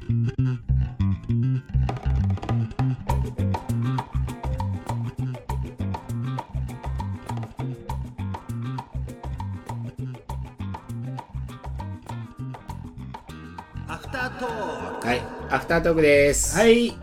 アフタートーはい、アフタートークです。はい。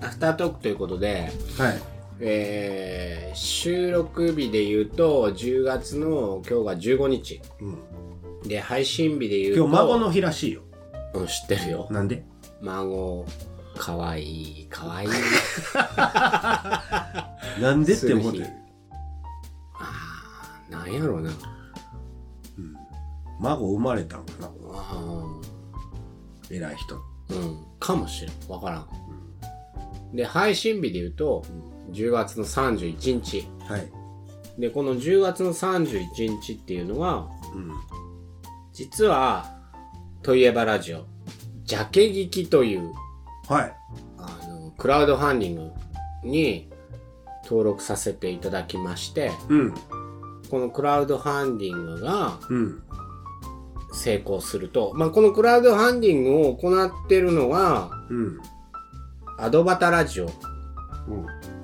アフタートークということで、はい。えー、収録日で言うと、10月の今日が15日。うん。で、配信日で言うと、今日孫の日らしいようん、知ってるよ。なんで？孫、かわい。い、かわい。い。なんで？って思って。るあー、なんやろうな。孫生まれたんかな？あ偉い人。ーうん、かもしれん。わからん。で、配信日で言うと、10月の31日。はい。で、この10月の31日っていうのは、うん。実は、といえばラジオ、ジャケ聞きという、はい。あの、クラウドファンディングに登録させていただきまして、うん。このクラウドファンディングがうん。成功すると、まあ、このクラウドファンディングを行ってるのは、うん。アドバタラジオ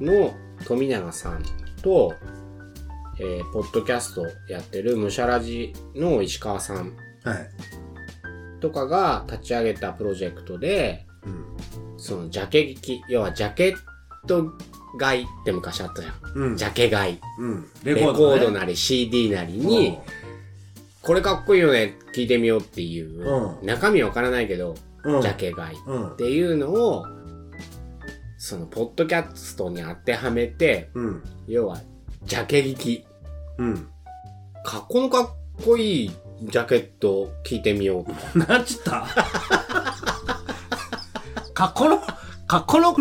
うん。の富永さんと、えーポッドキャストやってるムシャラジの石川さん。はいとかが立ち上げたプロジェクトで、うん。そのジャケ聞き、要はジャケット買いって昔あったじゃん。うん。ジャケ買い。うん。レコードねなり CD なりに、これかっこいいよね、聞いてみようっていう、うん。中身わからないけど、うん。ジャケ買いっうん。ていうのを、その、ポッドキャストに当てはめて、うん。要は、ジャケ聞き。うん。かっこのかっこいいジャケットを聞いてみよう。なんちったかっこの、かっこの、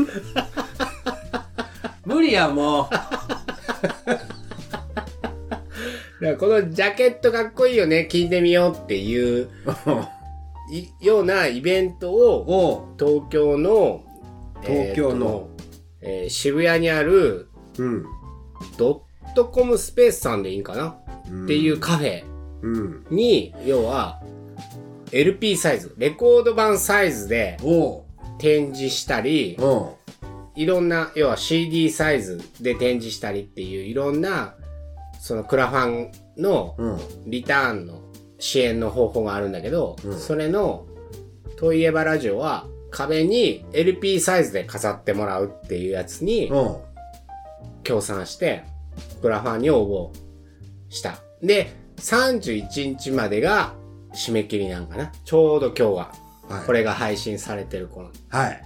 無理や、もだからこのジャケットかっこいいよね、聞いてみようっていうう。いようなイベントを、お東京の、東京のえーとえー渋谷にあるうん。ドットコムスペースさんでいいんかな、っていうカフェうん。に、要は、LP サイズ、レコード版サイズでお展示したり、おいろんな、要は CD サイズで展示したりっていういろんな、そのクラファンのうん。リターンの支援の方法があるんだけど、うんそれの、といえばラジオは壁に LP サイズで飾ってもらうっていうやつにうん。協賛して、クラファンに応募した。で、31日までが締め切りなんかな。ちょうど今日が、はい。これが配信されてる頃。はい。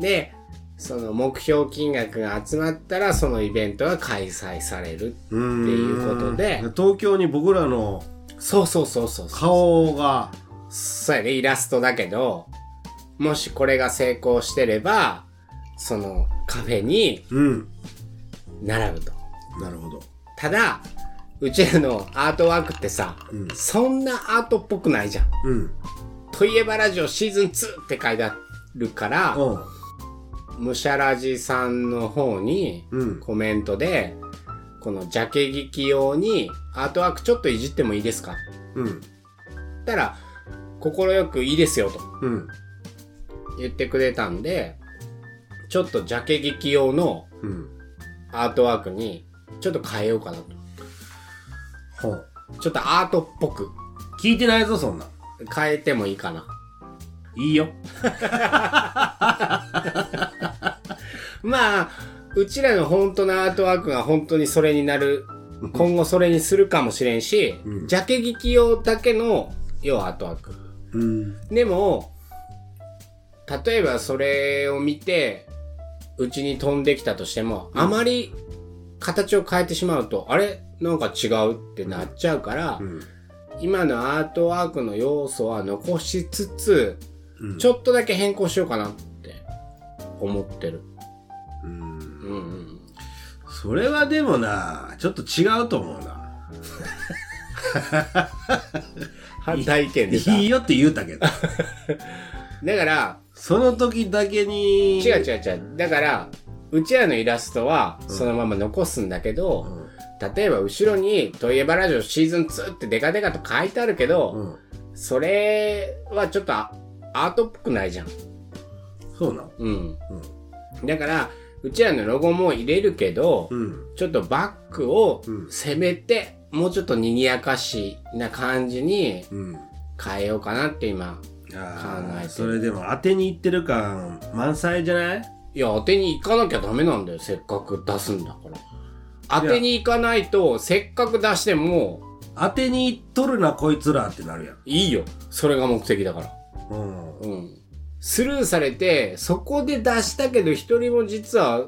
で、その目標金額が集まったら、そのイベントが開催される。っていうことで東京に僕らのそうそうそうそうそう。顔が、そうやね、イラストだけど、もしこれが成功してれば、そのカフェにうん。並ぶと。なるほど。ただ、うちらのアートワークってさ、うんそんなアートっぽくないじゃん。うん。といえばラジオシーズン2って書いてあるから、うん。むしゃらじさんの方にうん。コメントで、このジャケ聞き用にアートワークちょっといじってもいいですか？うん。たら、心よくいいですよとうん。言ってくれたんで、ちょっとジャケ聞き用のうん。アートワークにちょっと変えようかなと。ほう。ちょっとアートっぽく聞いてないぞ、そんなん。変えてもいいかな。いいよ。まあ、うちらの本当のアートワークが本当にそれになる、今後それにするかもしれんし、うんジャケ聞き用だけの、要はアートワーク。うん。でも、例えばそれを見て、うちに飛んできたとしても、あまり形を変えてしまうと、あれ？なんか違うってなっちゃうから、うん。今のアートワークの要素は残しつつ、うんちょっとだけ変更しようかなって思ってる。うん。うんうん。それはでもな、ちょっと違うと思うな。反対意見でさ。いいよって言うたけど。だから、その時だけに。違う違う違う。だから、うちらのイラストはそのまま残すんだけど、うん。例えば後ろに、といえばラジオシーズン2ってデカデカと書いてあるけど、うん。それはちょっとあアートっぽくないじゃん。そうなんうん。だから、うちらのロゴも入れるけど、うん。ちょっとバックをうん攻めて、もうちょっと賑やかしな感じにうん。変えようかなって今。ああ、考えてるそれでも当てにいってる感満載じゃない？いや、当てに行かなきゃダメなんだよ。せっかく出すんだから。当てに行かないと、せっかく出しても、当てにいっとるなこいつらってなるやん。いいよ。それが目的だから。うん。うん。スルーされて、そこで出したけど一人も実は、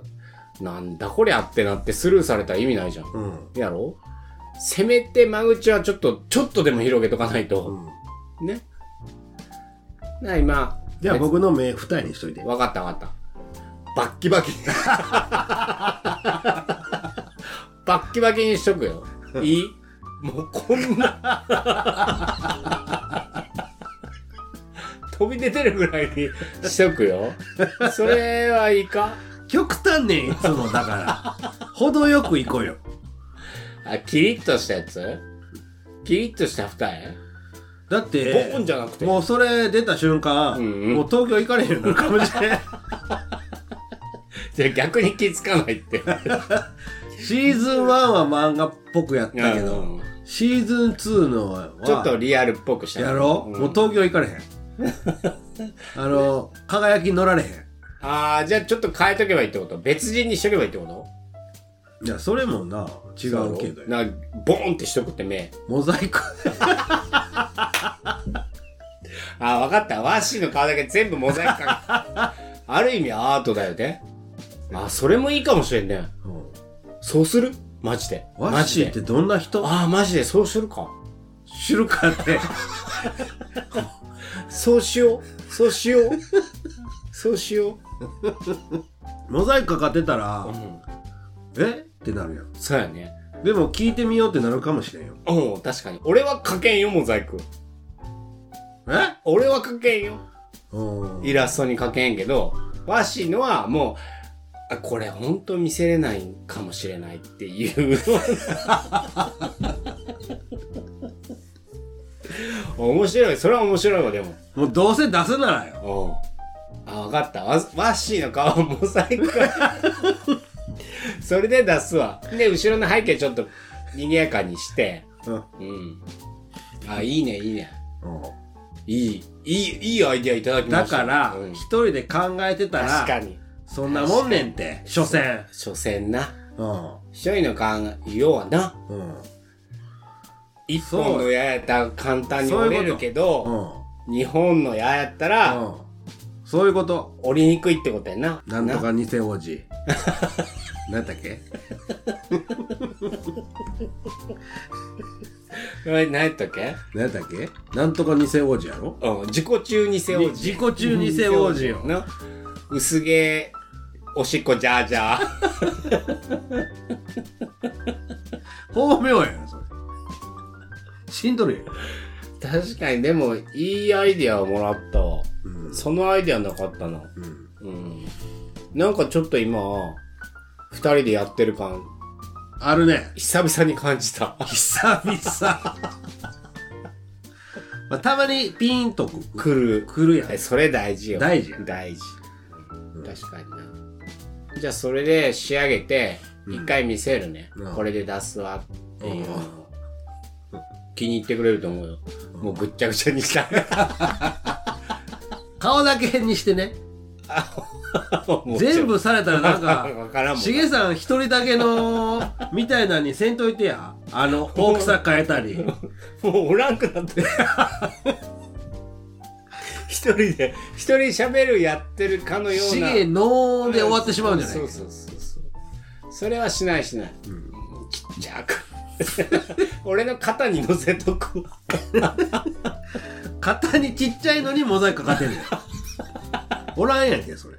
なんだこりゃってなってスルーされたら意味ないじゃん。うん。やろ？せめて間口はちょっと、ちょっとでも広げとかないと。うん。ね。だから今、じゃあ僕の目二重にしといて。わかったわかった。バッキバキ。バッキバキにしとくよ。いい？もうこんな。飛び出てるぐらいにしとくよ。それはいいか？極端ねん、いつもだから。程よく行こうよ。あ、キリッとしたやつ？キリッとした二重？だって、ボーンじゃなくて。もうそれ出た瞬間、うんうんもう東京行かれへんようになるかもしれん。じゃあ逆に気づかないって。シーズン1は漫画っぽくやったけど、うんシーズン2のは、ちょっとリアルっぽくした。やろ？う、んもう東京行かれへん？あの、輝き乗られへん？ああ、じゃあちょっと変えとけばいいってこと？別人にしとけばいいってこと？いや、それもな、違うけどよ。な、ボーンってしとくって目。モザイク。ああ、わかった。ワッシーの顔だけ全部モザイクかけ ある意味アートだよね。あ、それもいいかもしれんね。うんそうする？マジで。マジってどんな人？ああ、マジでそうするか？知るかって。そうしよう。そうしよう。そうしよモザイクかかってたらう。う、ん。え？ってなるやん。そうやね。でも聞いてみようってなるかもしれんよ。うん、確かに。俺はかけんよ、モザイク。え？俺はかけんよ。うん。イラストにかけんけど、ワッシーのはもう、あこれ本当見せれないかもしれないっていうの 面白い。それは面白いわ、でも。もうどうせ出すならよ。うん。あ、わかった。ワワッシーの顔モザイクか。それで出すわ。で、後ろの背景ちょっと賑やかにして。うん。うん。あ、いいね、いいね。うんいい、いい、いいアイディアいただきまだした。からうん、一人で考えてたら、確かに。そんなもんねんって、所詮。所詮な。うん。一人の考え、要はな。うん。一本の矢やったら簡単に折れるけうど、ん。二本の矢やったら、うん。そういうこと。折りにくいってことやな。なんとか偽王子。なんだっけ？な。何やったっけ？なんだっけ？なんとか偽王子やろ？うん。自己中偽王子。自己中偽王子よな。薄毛、おしっこジャージャー。巧妙やん、それ。死んどるやん。確かに、でも、いいアイディアをもらったわ。うん。そのアイディアなかったな。うん。うん。なんかちょっと今、二人でやってる感、あるね。久々に感じた。久々。まあ、たまにピーンとく来る。来るやんえ。それ大事よ。大事や大事。確かにな。じゃあそれで仕上げて、一回見せるね、うんこれで出すわっていうのを気に入ってくれると思うよ。もうぐっちゃぐちゃにした。顔だけにしてね。全部されたらなんか、わからんもん。しげさん一人だけの、みたいなのにせんといてや。あの、大きさ変えたり。もうおらんくなって。一人で、一人喋るやってるかのような。しげのーで終わってしまうんじゃない？そうそうそうそう。それはしないしない。ちっちゃく。俺の肩に乗せとくわ。肩にちっちゃいのにモザイクかかってんねん。おらんやんけ、それ。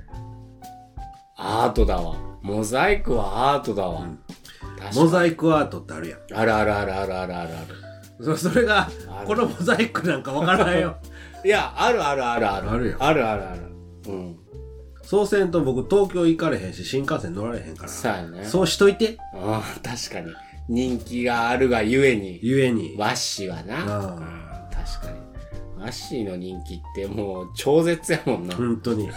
アートだわ。モザイクはアートだわ。確かモザイクアートってあるやん。あるあるあるあるあるあるある。そそれがこのモザイクなんかわからないよ。いや、あるあるあるある。あるよあるあるある。うん。そうせんと僕東京行かれへんし、新幹線乗られへんから。そうやね。そうしといて。ああ、確かに。人気があるがゆえに、ゆえに。和紙はな。ああうん確かに。アッシーの人気ってもう超絶やもんな。本当に。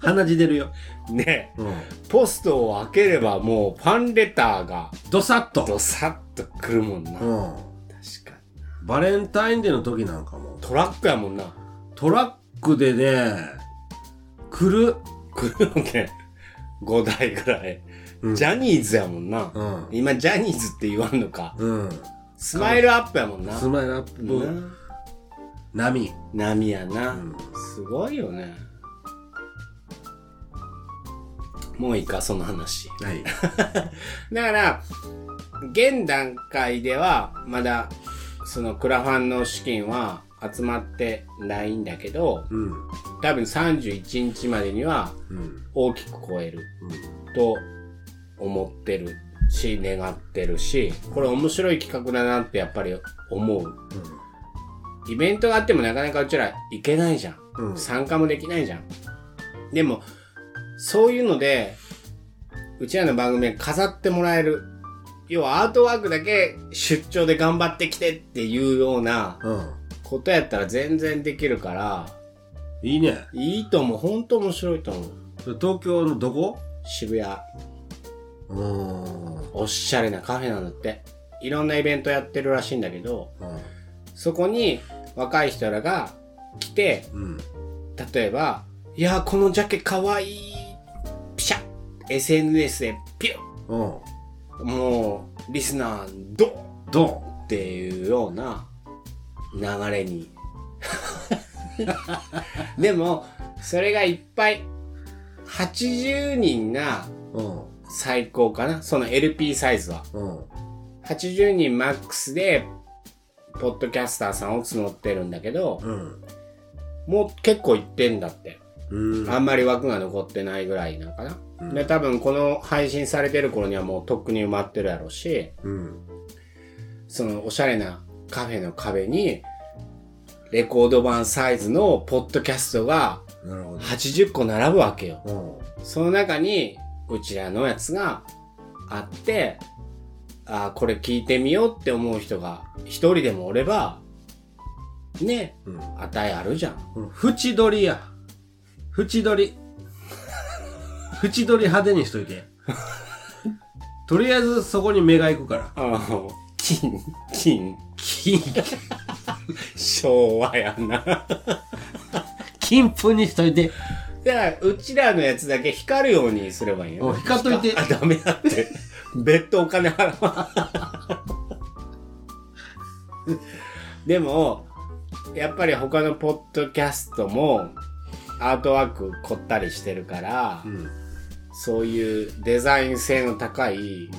鼻血出るよ。ねうん。ポストを開ければもうファンレターがどさっと。ドサッと来るもんな。確うん。かに。バレンタインデーの時なんかも、トラックやもんな。トラックでね、来る。来るのね。5台ぐらい。うんジャニーズやもんな。うん。今ジャニーズって言わんのか。うん。スマイルアップやもんな。スマイルアップ、な波。波やな、うんすごいよね。もういいか、その話。はい。だから、現段階では、まだ、そのクラファンの資金は集まってないんだけど、うん。多分31日までにはうん。大きく超えるうん。と思ってるし、願ってるし、これ面白い企画だなってやっぱり思う。イベントがあってもなかなかうちら行けないじゃん。うん。うん。参加もできないじゃん。でも、そういうので、うちらの番組で飾ってもらえる。要はアートワークだけ出張で頑張ってきてっていうようなうん。ことやったら全然できるから、いいね。いいと思う。ほんと面白いと思う。それ東京のどこ？渋谷。うーん。おしゃれなカフェなんだって。いろんなイベントやってるらしいんだけど、うん。そこに若い人らが来て、うん。例えば、いやー、このジャケかわいい。ピシャッ !SNS でピュうん。ッもう、リスナー、ドンどっていうような流れに。でも、それがいっぱい、80人が。最高かなその LP サイズは。うん。80人マックスで、ポッドキャスターさんを募ってるんだけど、うん。もう結構いってんだって。うん。あんまり枠が残ってないぐらいなんかな。うんで、多分この配信されてる頃にはもうとっくに埋まってるやろうし、うん。そのおしゃれなカフェの壁に、レコード版サイズのポッドキャストがなるほど。80個並ぶわけよ。うん。その中に、うちらのやつがあって、あーこれ聞いてみようって思う人が一人でもおれば、ね、うん。値あるじゃん。縁取りや。縁取り。縁取り派手にしといて。とりあえずそこに目が行くから。金、金、金、昭和やな。金粉にしといて。だから、うちらのやつだけ光るようにすればいいよ、お光っといてあ、ダメだって。別途お金払わんでも、やっぱり他のポッドキャストも、アートワーク凝ったりしてるから、うん。そういうデザイン性の高い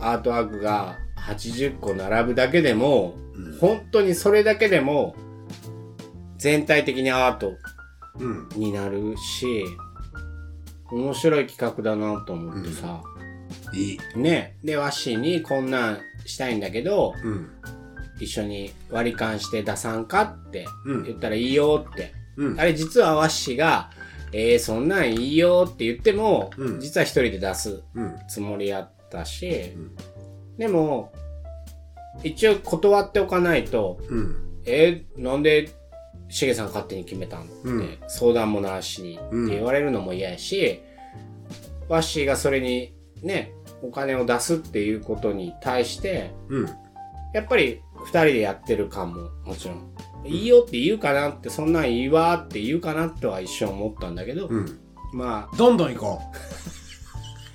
アートワークが80個並ぶだけでも、うん。本当にそれだけでも、全体的にアートうん。になるし、面白い企画だなと思ってさ、いい。ね。で、ワッシーにこんなんしたいんだけど、うん。一緒に割り勘して出さんかってうん言ったらいいよって。うん。あれ実はワッシーが、えー、そんなんいいよって言っても、うん実は一人で出すうん。つもりやったし、んでも、一応断っておかないと、うん。えー、なんで、しげさん勝手に決めたんって、うん相談もなしにってうん言われるのも嫌やし、ワッシーがそれにね、お金を出すっていうことに対して、うん。やっぱり二人でやってる感ももちろん、いいよって言うかなって、そんなんいいわって言うかなとは一瞬思ったんだけど、うん。まどんどん行こ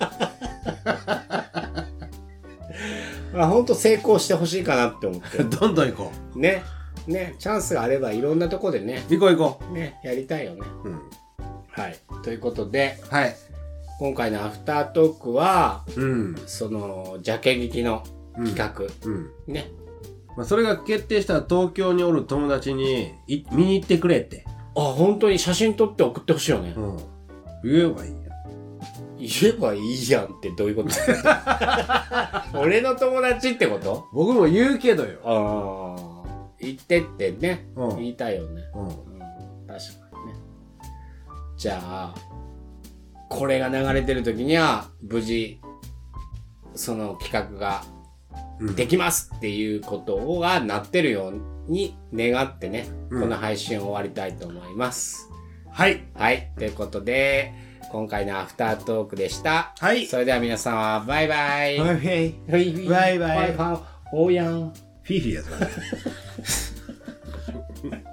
あ、まあ本当成功してほしいかなって思ってう。どんどん行こね。ね、チャンスがあればいろんなとこでね、う。行こう行こね、やりたいよね。う。うん。はい。ということで、はい。今回のアフタートークは、うん。その、ジャケ劇の企画、うん。ね。まあ、それが決定したら東京におる友達にい見に行ってくれって。あ、本当に写真撮って送ってほしいよね。うん。言えばいいや。言えばいいやんってどういうこと？俺の友達ってこと？僕も言うけどよ。ああ。言ってってね、うん言いたいよね。うん。うん、確かにね。じゃあ、これが流れてる時には、無事、その企画がうんできますっていうことがなってるように願ってね、うんこの配信を終わりたいと思います。はい。はい。ということで、今回のアフタートークでした。はいそれでは皆様、バイバイ。はい。バイバイバイバイ。おやん。フィーフィーやつかね。